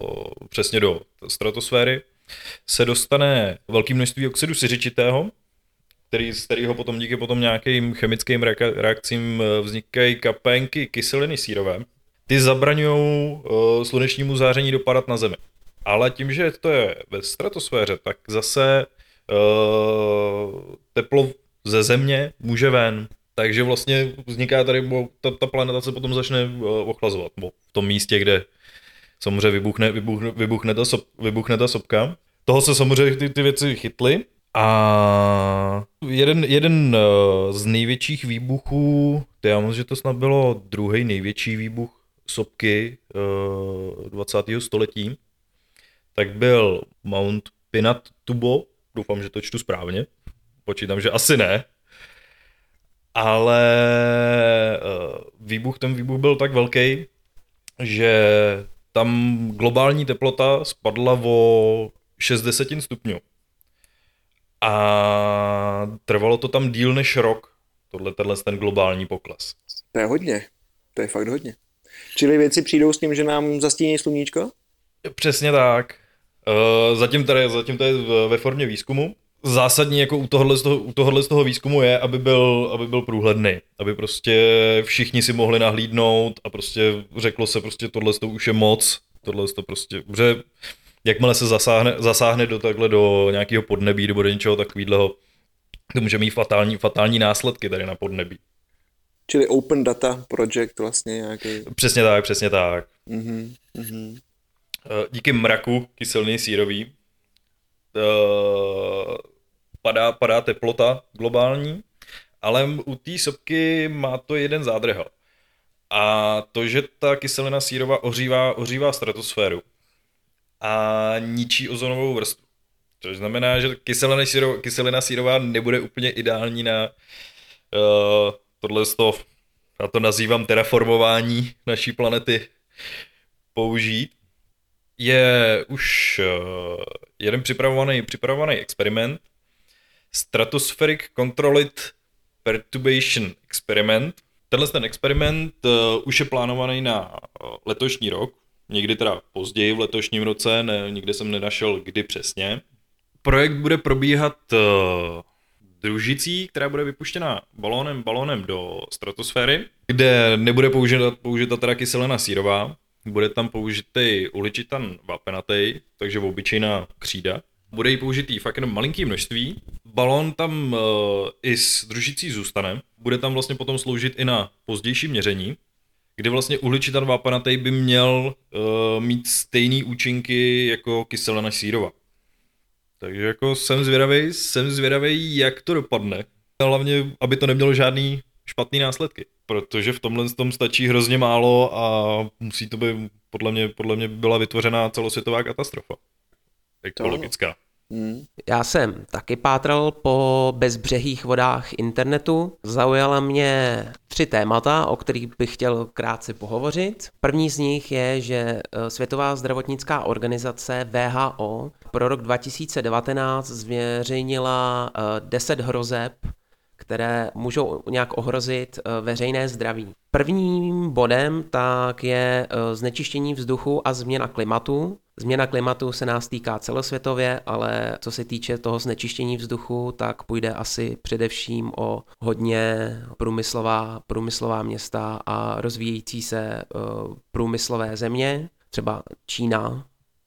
přesně do stratosféry, se dostane velké množství oxidu siřičitého, který, z kterého potom díky potom nějakým chemickým reakcím eh, vznikají kapenky kyseliny sírové. Ty zabraňují uh, slunečnímu záření dopadat na Zemi. Ale tím, že to je ve stratosféře, tak zase uh, teplo ze Země může ven. Takže vlastně vzniká tady, ta, ta planeta se potom začne uh, ochlazovat, bo v tom místě, kde samozřejmě vybuchne, vybuchne, vybuchne, ta, sop, vybuchne ta sopka. Toho se samozřejmě ty, ty věci chytly a jeden, jeden uh, z největších výbuchů, to já myslím, že to snad bylo druhý největší výbuch sopky uh, 20. století, tak byl Mount Pinatubo, doufám, že to čtu správně, počítám, že asi ne, ale uh, výbuch, ten výbuch byl tak velký, že tam globální teplota spadla o 60 stupňů. A trvalo to tam díl než rok, tohle, tenhle ten globální pokles. To je hodně, to je fakt hodně. Čili věci přijdou s tím, že nám zastíní sluníčko? Přesně tak. Uh, zatím, tady, zatím to je ve formě výzkumu zásadní jako u tohohle, z toho, u tohohle z toho výzkumu je, aby byl, aby byl průhledný, aby prostě všichni si mohli nahlídnout a prostě řeklo se prostě tohle to už je moc, tohle to prostě, že jakmile se zasáhne, zasáhne do takhle do nějakého podnebí nebo do něčeho takového, to může mít fatální, fatální následky tady na podnebí. Čili Open Data Project vlastně nějaký. Přesně tak, přesně tak. Mm-hmm, mm-hmm. Díky mraku kyselný sírový uh, padá, padá teplota globální, ale u té sopky má to jeden zádrhel. A to, že ta kyselina sírová ohřívá, ohřívá stratosféru a ničí ozonovou vrstvu. Což znamená, že kyselina, sírová, kyselina sírová nebude úplně ideální na uh, tohle toho, já to nazývám terraformování naší planety použít. Je už uh, jeden připravovaný, připravovaný experiment, Stratospheric Controlled Perturbation Experiment. Tenhle ten experiment uh, už je plánovaný na uh, letošní rok, někdy teda později v letošním roce, ne, nikdy jsem nenašel kdy přesně. Projekt bude probíhat uh, družicí, která bude vypuštěna balónem, balónem do stratosféry, kde nebude použita, použita teda kyselina sírová, bude tam použitý uličitan vápenatý, takže obyčejná křída. Bude jí použitý fakt jenom malinký množství. Balón tam uh, i s družicí zůstane. Bude tam vlastně potom sloužit i na pozdější měření, kdy vlastně uhličitan vápenatý by měl uh, mít stejné účinky jako kyselina sírová. Takže jako jsem zvědavý, jsem zvědavý, jak to dopadne. Hlavně, aby to nemělo žádný špatný následky, protože v tomhle tom stačí hrozně málo a musí to být, podle mě, podle mě byla vytvořená celosvětová katastrofa. Ekologická. Hmm. Já jsem taky pátral po bezbřehých vodách internetu. Zaujala mě tři témata, o kterých bych chtěl krátce pohovořit. První z nich je, že eh, Světová zdravotnická organizace VHO pro rok 2019 zveřejnila 10 eh, hrozeb, které můžou nějak ohrozit eh, veřejné zdraví. Prvním bodem tak je znečištění vzduchu a změna klimatu. Změna klimatu se nás týká celosvětově, ale co se týče toho znečištění vzduchu, tak půjde asi především o hodně průmyslová, průmyslová města a rozvíjející se uh, průmyslové země, třeba Čína,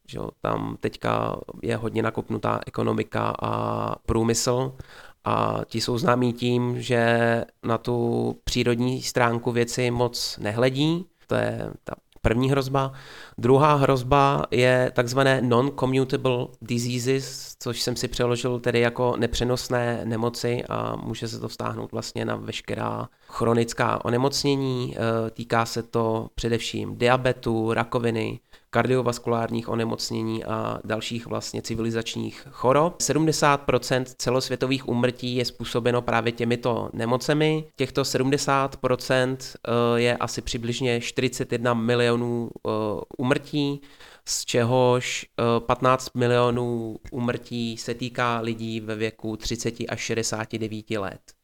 že tam teďka je hodně nakopnutá ekonomika a průmysl. A ti jsou známí tím, že na tu přírodní stránku věci moc nehledí, to je ta první hrozba. Druhá hrozba je takzvané non-commutable diseases, což jsem si přeložil tedy jako nepřenosné nemoci a může se to vztáhnout vlastně na veškerá chronická onemocnění. E, týká se to především diabetu, rakoviny, kardiovaskulárních onemocnění a dalších vlastně civilizačních chorob. 70% celosvětových úmrtí je způsobeno právě těmito nemocemi. Těchto 70% eh, je asi přibližně 41 milionů úmrtí, eh, z čehož 15 eh, milionů úmrtí se týká lidí ve věku 30 až 69 let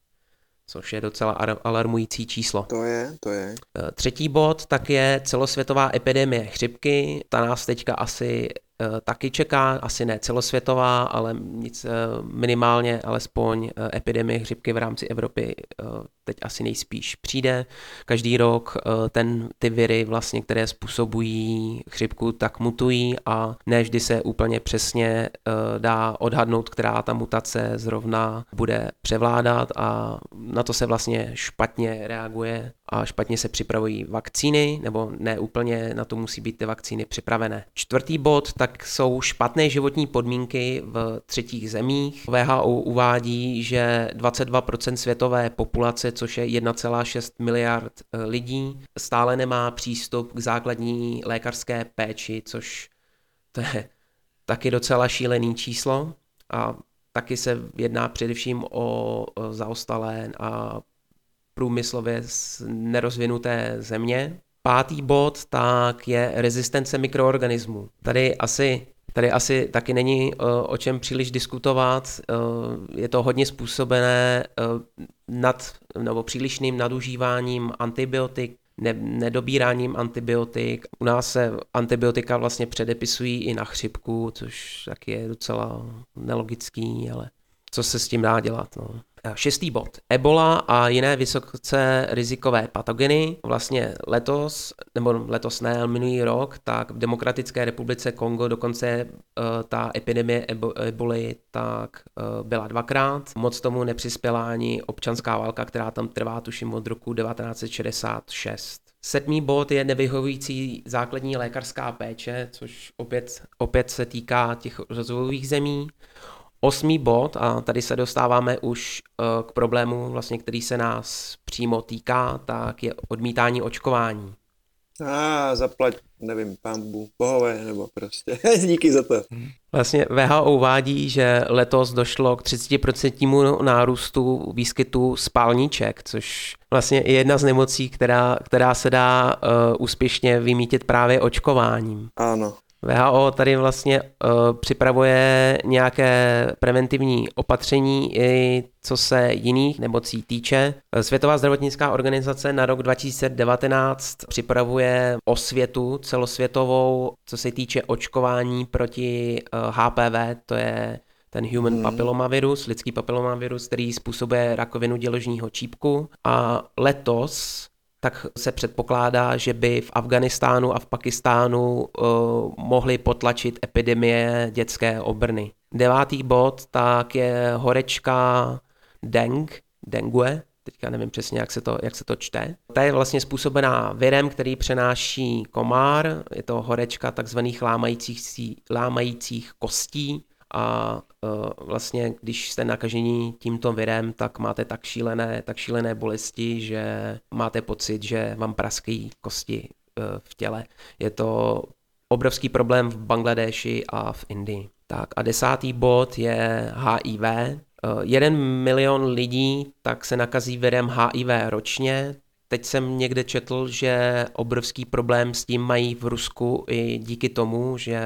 což je docela alarmující číslo. To je, to je. Eh, třetí bod tak je celosvětová epidemie chřipky. Ta nás teďka asi Eh, taky čeká, asi ne celosvětová, ale nic, eh, minimálně alespoň epidemie chřipky v rámci Evropy teď asi nejspíš přijde. Každý rok ten, ty viry, vlastně, které způsobují chřipku, tak mutují a ne vždy se úplně přesně dá odhadnout, která ta mutace zrovna bude převládat a na to se vlastně špatně reaguje a špatně se připravují vakcíny, nebo ne úplně na to musí být ty vakcíny připravené. Čtvrtý bod, tak jsou špatné životní podmínky v třetích zemích. VHO uvádí, že 22% světové populace, což je 1,6 miliard eh, lidí, stále nemá přístup k základní lékařské péči, což to je taky docela šílený číslo a taky se jedná především o zaostalé a průmyslově nerozvinuté země. Pátý bod tak je rezistence mikroorganismů. Tady asi Tady asi taky není uh, o čem příliš diskutovat. Uh, je to hodně způsobené uh, nad, nebo přílišným nadužíváním antibiotik, ne, nedobíráním antibiotik. U nás se antibiotika vlastně předepisují i na chřipku, což taky je docela nelogický, ale co se s tím dá dělat. No. Šestý bod. Ebola a jiné vysoce rizikové patogeny. Vlastně letos, nebo letos ne, ale minulý rok, tak v Demokratické republice Kongo dokonce uh, ta epidemie eboli tak uh, byla dvakrát. Moc tomu nepřispěla ani občanská válka, která tam trvá tuším od roku 1966. Sedmý bod je nevyhovující základní lékařská péče, což opět, opět se týká těch rozvojových zemí. Osmý bod, a tady se dostáváme už eh, k problému, vlastně, který se nás přímo týká, tak je odmítání očkování. A ah, zaplať, nevím, pambu, bohové, nebo prostě. *laughs* Díky za to. Vlastně VHO uvádí, že letos došlo k 30% nárůstu výskytu spálníček, což vlastně je jedna z nemocí, která, která se dá uh, úspěšně vymítit právě očkováním. Ano. VHO tady vlastně uh, připravuje nějaké preventivní opatření i co se jiných nemocí týče. Světová zdravotnická organizace na rok 2019 připravuje osvětu celosvětovou, co se týče očkování proti uh, eh, HPV, to je ten human hmm. papillomavirus, lidský papillomavirus, který způsobuje rakovinu děložního čípku. A letos tak se předpokládá, že by v Afganistánu a v Pakistánu uh, mohly potlačit epidemie dětské obrny. Devátý bod tak je horečka deng, dengue, teďka nevím přesně, jak se to, jak se to čte. Ta je vlastně způsobená virem, který přenáší komár, je to horečka takzvaných lámajících, lámajících kostí a uh, vlastně, když jste nakažení tímto virem, tak máte tak šílené, tak šílené bolesti, že máte pocit, že vám praskají kosti uh, v těle. Je to obrovský problém v Bangladeši a v Indii. Tak a desátý bod je HIV. Jeden milion lidí tak se nakazí virem HIV ročně. Teď jsem někde četl, že obrovský problém s tím mají v Rusku i díky tomu, že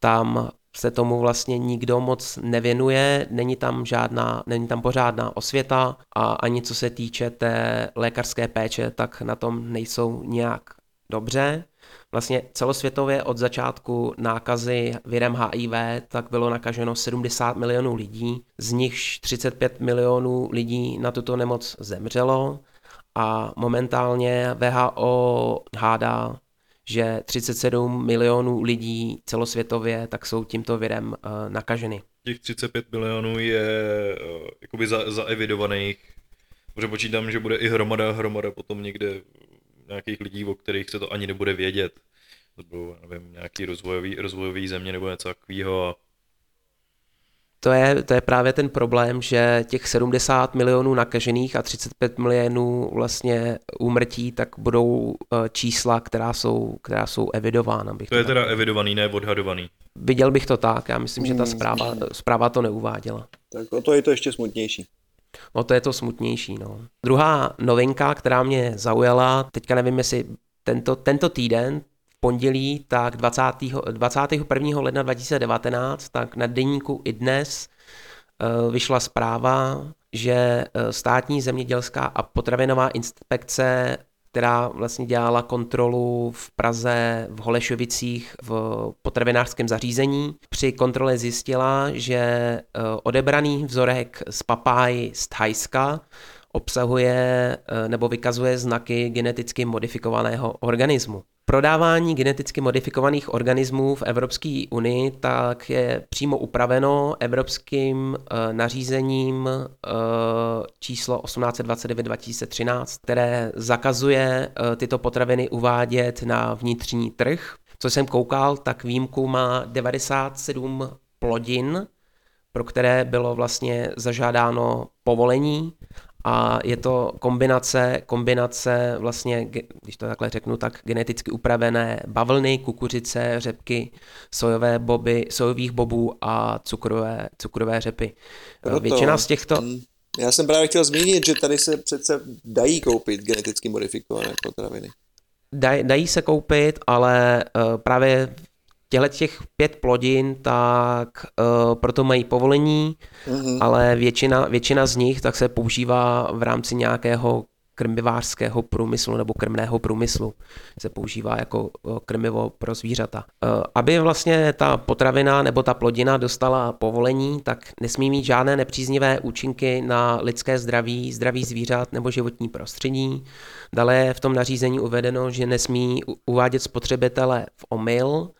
tam se tomu vlastně nikdo moc nevěnuje, není tam žádná, není tam pořádná osvěta a ani co se týče té lékařské péče, tak na tom nejsou nějak dobře. Vlastně celosvětově od začátku nákazy virem HIV tak bylo nakaženo 70 milionů lidí, z nichž 35 milionů lidí na tuto nemoc zemřelo a momentálně VHO hádá že 37 milionů lidí celosvětově tak jsou tímto virem uh, nakaženy. Těch 35 milionů je uh, jakoby za, zaevidovaných, protože počítám, že bude i hromada, hromada potom někde nějakých lidí, o kterých se to ani nebude vědět. Nebo nevím, nějaký rozvojový, rozvojový země nebo něco takového a to je, to je právě ten problém, že těch 70 milionů nakažených a 35 milionů vlastně úmrtí, tak budou eh, čísla, která jsou, která jsou evidována. Bych to je teda evidovaný, ne odhadovaný. Viděl bych to tak, já myslím, že ta hmm. zpráva, zpráva to neuváděla. Tak o to je to ještě smutnější. O to je to smutnější, no. Druhá novinka, která mě zaujala, teďka nevím, jestli tento, tento týden, pondělí, tak 20. 21. ledna 2019, tak na denníku i dnes eh, vyšla zpráva, že eh, státní zemědělská a potravinová inspekce která vlastně dělala kontrolu v Praze, v Holešovicích, v potravinářském zařízení. Při kontrole zjistila, že eh, odebraný vzorek z papáj z Thajska obsahuje nebo vykazuje znaky geneticky modifikovaného organismu. Prodávání geneticky modifikovaných organismů v Evropské unii tak je přímo upraveno evropským e, nařízením e, číslo 1829-2013, které zakazuje e, tyto potraviny uvádět na vnitřní trh. Co jsem koukal, tak výjimku má 97 plodin, pro které bylo vlastně zažádáno povolení a je to kombinace, kombinace vlastně, když to takhle řeknu, tak geneticky upravené bavlny, kukuřice, řepky, sojové boby, sojových bobů a cukrové, cukrové řepy. Proto, Většina z těchto... Mm, já jsem právě chtěl zmínit, že tady se přece dají koupit geneticky modifikované potraviny. Daj, dají se koupit, ale uh, právě těchto těch pět plodin, tak uh, proto mají povolení, mm-hmm. ale většina, většina z nich tak se používá v rámci nějakého krmivářského průmyslu nebo krmného průmyslu. Se používá jako eh, krmivo pro zvířata. Eh, aby vlastně ta potravina nebo ta plodina dostala povolení, tak nesmí mít žádné nepříznivé účinky na lidské zdraví, zdraví zvířat nebo životní prostředí. Dále je v tom nařízení uvedeno, že nesmí uvádět spotřebitele v omyl,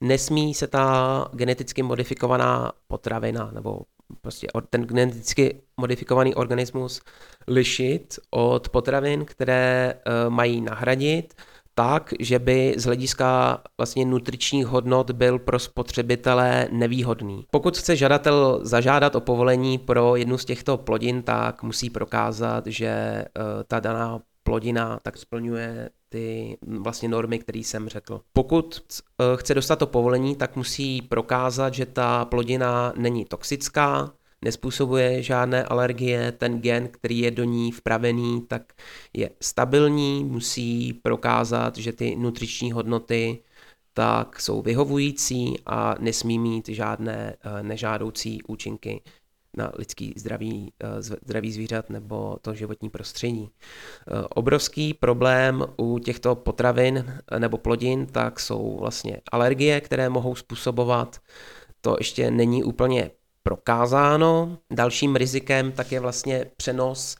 nesmí se ta geneticky modifikovaná potravina nebo prostě ten geneticky modifikovaný organismus lišit od potravin, které uh, mají nahradit, tak, že by z hlediska vlastně nutričních hodnot byl pro spotřebitele nevýhodný. Pokud chce žadatel zažádat o povolení pro jednu z těchto plodin, tak musí prokázat, že uh, ta daná plodina tak splňuje ty vlastně normy, které jsem řekl. Pokud eh, chce dostat to povolení, tak musí prokázat, že ta plodina není toxická, nespůsobuje žádné alergie, ten gen, který je do ní vpravený, tak je stabilní, musí prokázat, že ty nutriční hodnoty tak jsou vyhovující a nesmí mít žádné nežádoucí účinky na lidský zdraví, zdraví zvířat nebo to životní prostředí. Obrovský problém u těchto potravin nebo plodin tak jsou vlastně alergie, které mohou způsobovat. To ještě není úplně prokázáno. Dalším rizikem tak je vlastně přenos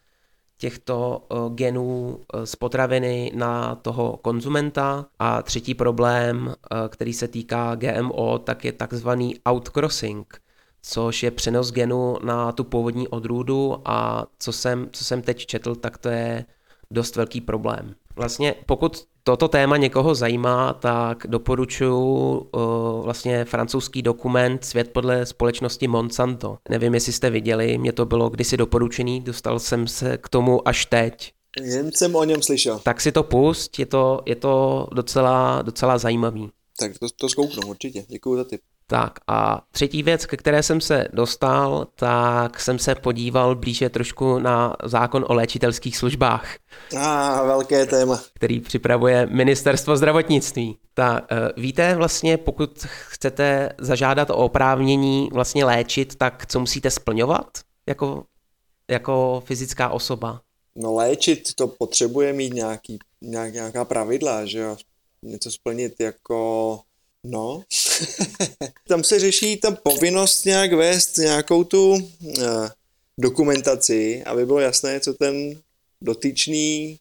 těchto eh, genů eh, z potraviny na toho konzumenta. A třetí problém, eh, který se týká GMO, tak je takzvaný outcrossing, což je přenos genu na tu původní odrůdu a co jsem, co jsem teď četl, tak to je dost velký problém. Vlastně pokud toto téma někoho zajímá, tak doporučuji uh, vlastně francouzský dokument Svět podle společnosti Monsanto. Nevím, jestli jste viděli, mě to bylo kdysi doporučený, dostal jsem se k tomu až teď. Jen jsem o něm slyšel. Tak si to pust, je to, je to docela, docela zajímavý. Tak to, to zkouknu určitě, děkuji za tip. Tak a třetí věc, ke které jsem se dostal, tak jsem se podíval blíže trošku na zákon o léčitelských službách. A ah, velké téma. Který připravuje ministerstvo zdravotnictví. Ta, eh, víte vlastně, pokud chcete zažádat o oprávnění vlastně léčit, tak co musíte splňovat jako, jako fyzická osoba? No léčit to potřebuje mít nějaký, nějak, nějaká pravidla, že jo? Něco splnit jako No, *laughs* tam se řeší ta povinnost nějak vést nějakou tu uh, dokumentaci, aby bylo jasné, co ten dotyčný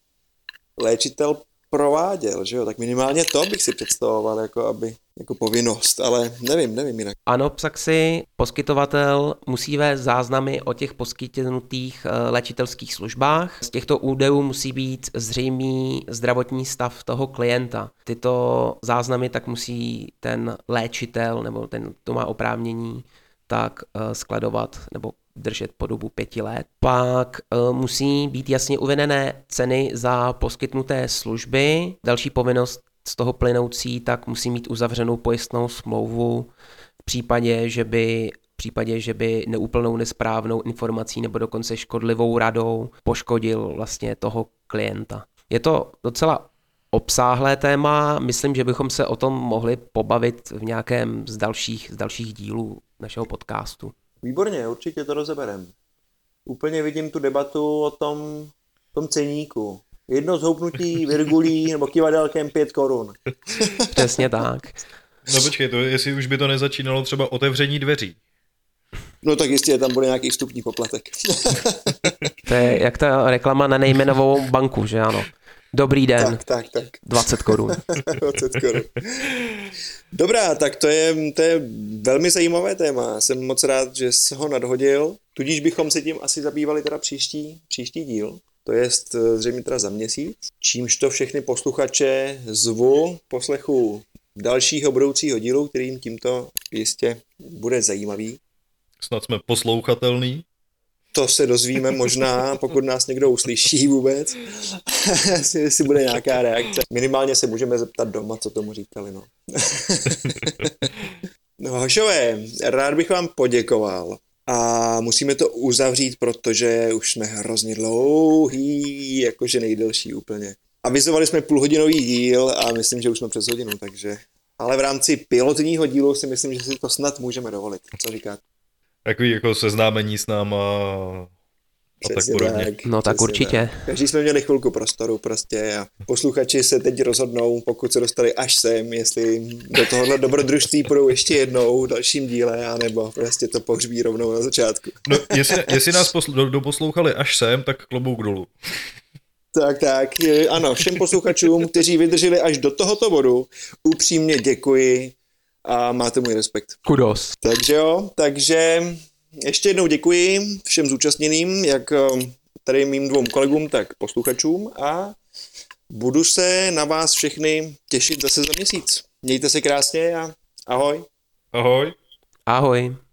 léčitel prováděl, že jo? Tak minimálně to bych si představoval, jako aby jako povinnost, ale nevím, nevím jinak. Ano, praxi poskytovatel musí vést záznamy o těch poskytnutých eh, léčitelských službách. Z těchto údajů musí být zřejmý zdravotní stav toho klienta. Tyto záznamy tak musí ten léčitel nebo ten, to má oprávnění tak eh, skladovat nebo držet po dobu pěti let. Pak uh, musí být jasně uvedené ceny za poskytnuté služby. Další povinnost z toho plynoucí, tak musí mít uzavřenou pojistnou smlouvu v případě, že by v případě, že by neúplnou nesprávnou informací nebo dokonce škodlivou radou poškodil vlastně toho klienta. Je to docela obsáhlé téma, myslím, že bychom se o tom mohli pobavit v nějakém z dalších, z dalších dílů našeho podcastu. Výborně, určitě to rozeberem. Úplně vidím tu debatu o tom, tom ceníku. Jedno zhoupnutí *laughs* virgulí nebo kivadelkem pět korun. *laughs* Přesně tak. No počkej, to jestli už by to nezačínalo třeba otevření dveří. No tak jistě, tam bude nějaký vstupní poplatek. *laughs* to je jak ta reklama na nejmenovou banku, že ano. Dobrý den. Tak, tak, tak. 20 korun. 20 korun. Dobrá, tak to je, to je velmi zajímavé téma. Jsem moc rád, že jsi ho nadhodil. Tudíž bychom se tím asi zabývali teda příští, příští díl. To je eh, zřejmě teda za měsíc. Čímž to všechny posluchače zvu poslechu dalšího budoucího dílu, kterým tímto jistě bude zajímavý. Snad jsme poslouchatelný. To se dozvíme možná, pokud nás někdo uslyší vůbec, *laughs* jestli bude nějaká reakce. Minimálně se můžeme zeptat doma, co tomu říkali. No. *laughs* no hošové, rád bych vám poděkoval a musíme to uzavřít, protože už jsme hrozně dlouhý, jakože nejdelší úplně. Avizovali jsme půlhodinový díl a myslím, že už jsme přes hodinu, takže... Ale v rámci pilotního dílu si myslím, že si to snad můžeme dovolit. Co říkáte? Takový jako seznámení s náma a tak podobně. Tak, no tak určitě. Tak. Každý jsme měli chvilku prostoru prostě a posluchači se teď rozhodnou, pokud se dostali až sem, jestli do tohohle dobrodružství půjdou ještě jednou v dalším díle, anebo prostě to pohřbí rovnou na začátku. No, jestli, jestli nás posl- doposlouchali až sem, tak klobouk dolů. Tak, tak, ano, všem posluchačům, kteří vydrželi až do tohoto bodu, upřímně děkuji a máte můj respekt. Kudos. Takže jo, takže ještě jednou děkuji všem zúčastněným, jak eh, tady mým dvou kolegům, tak posluchačům a budu se na vás všechny těšit zase za měsíc. Mějte se krásně a ahoj. Ahoj. Ahoj.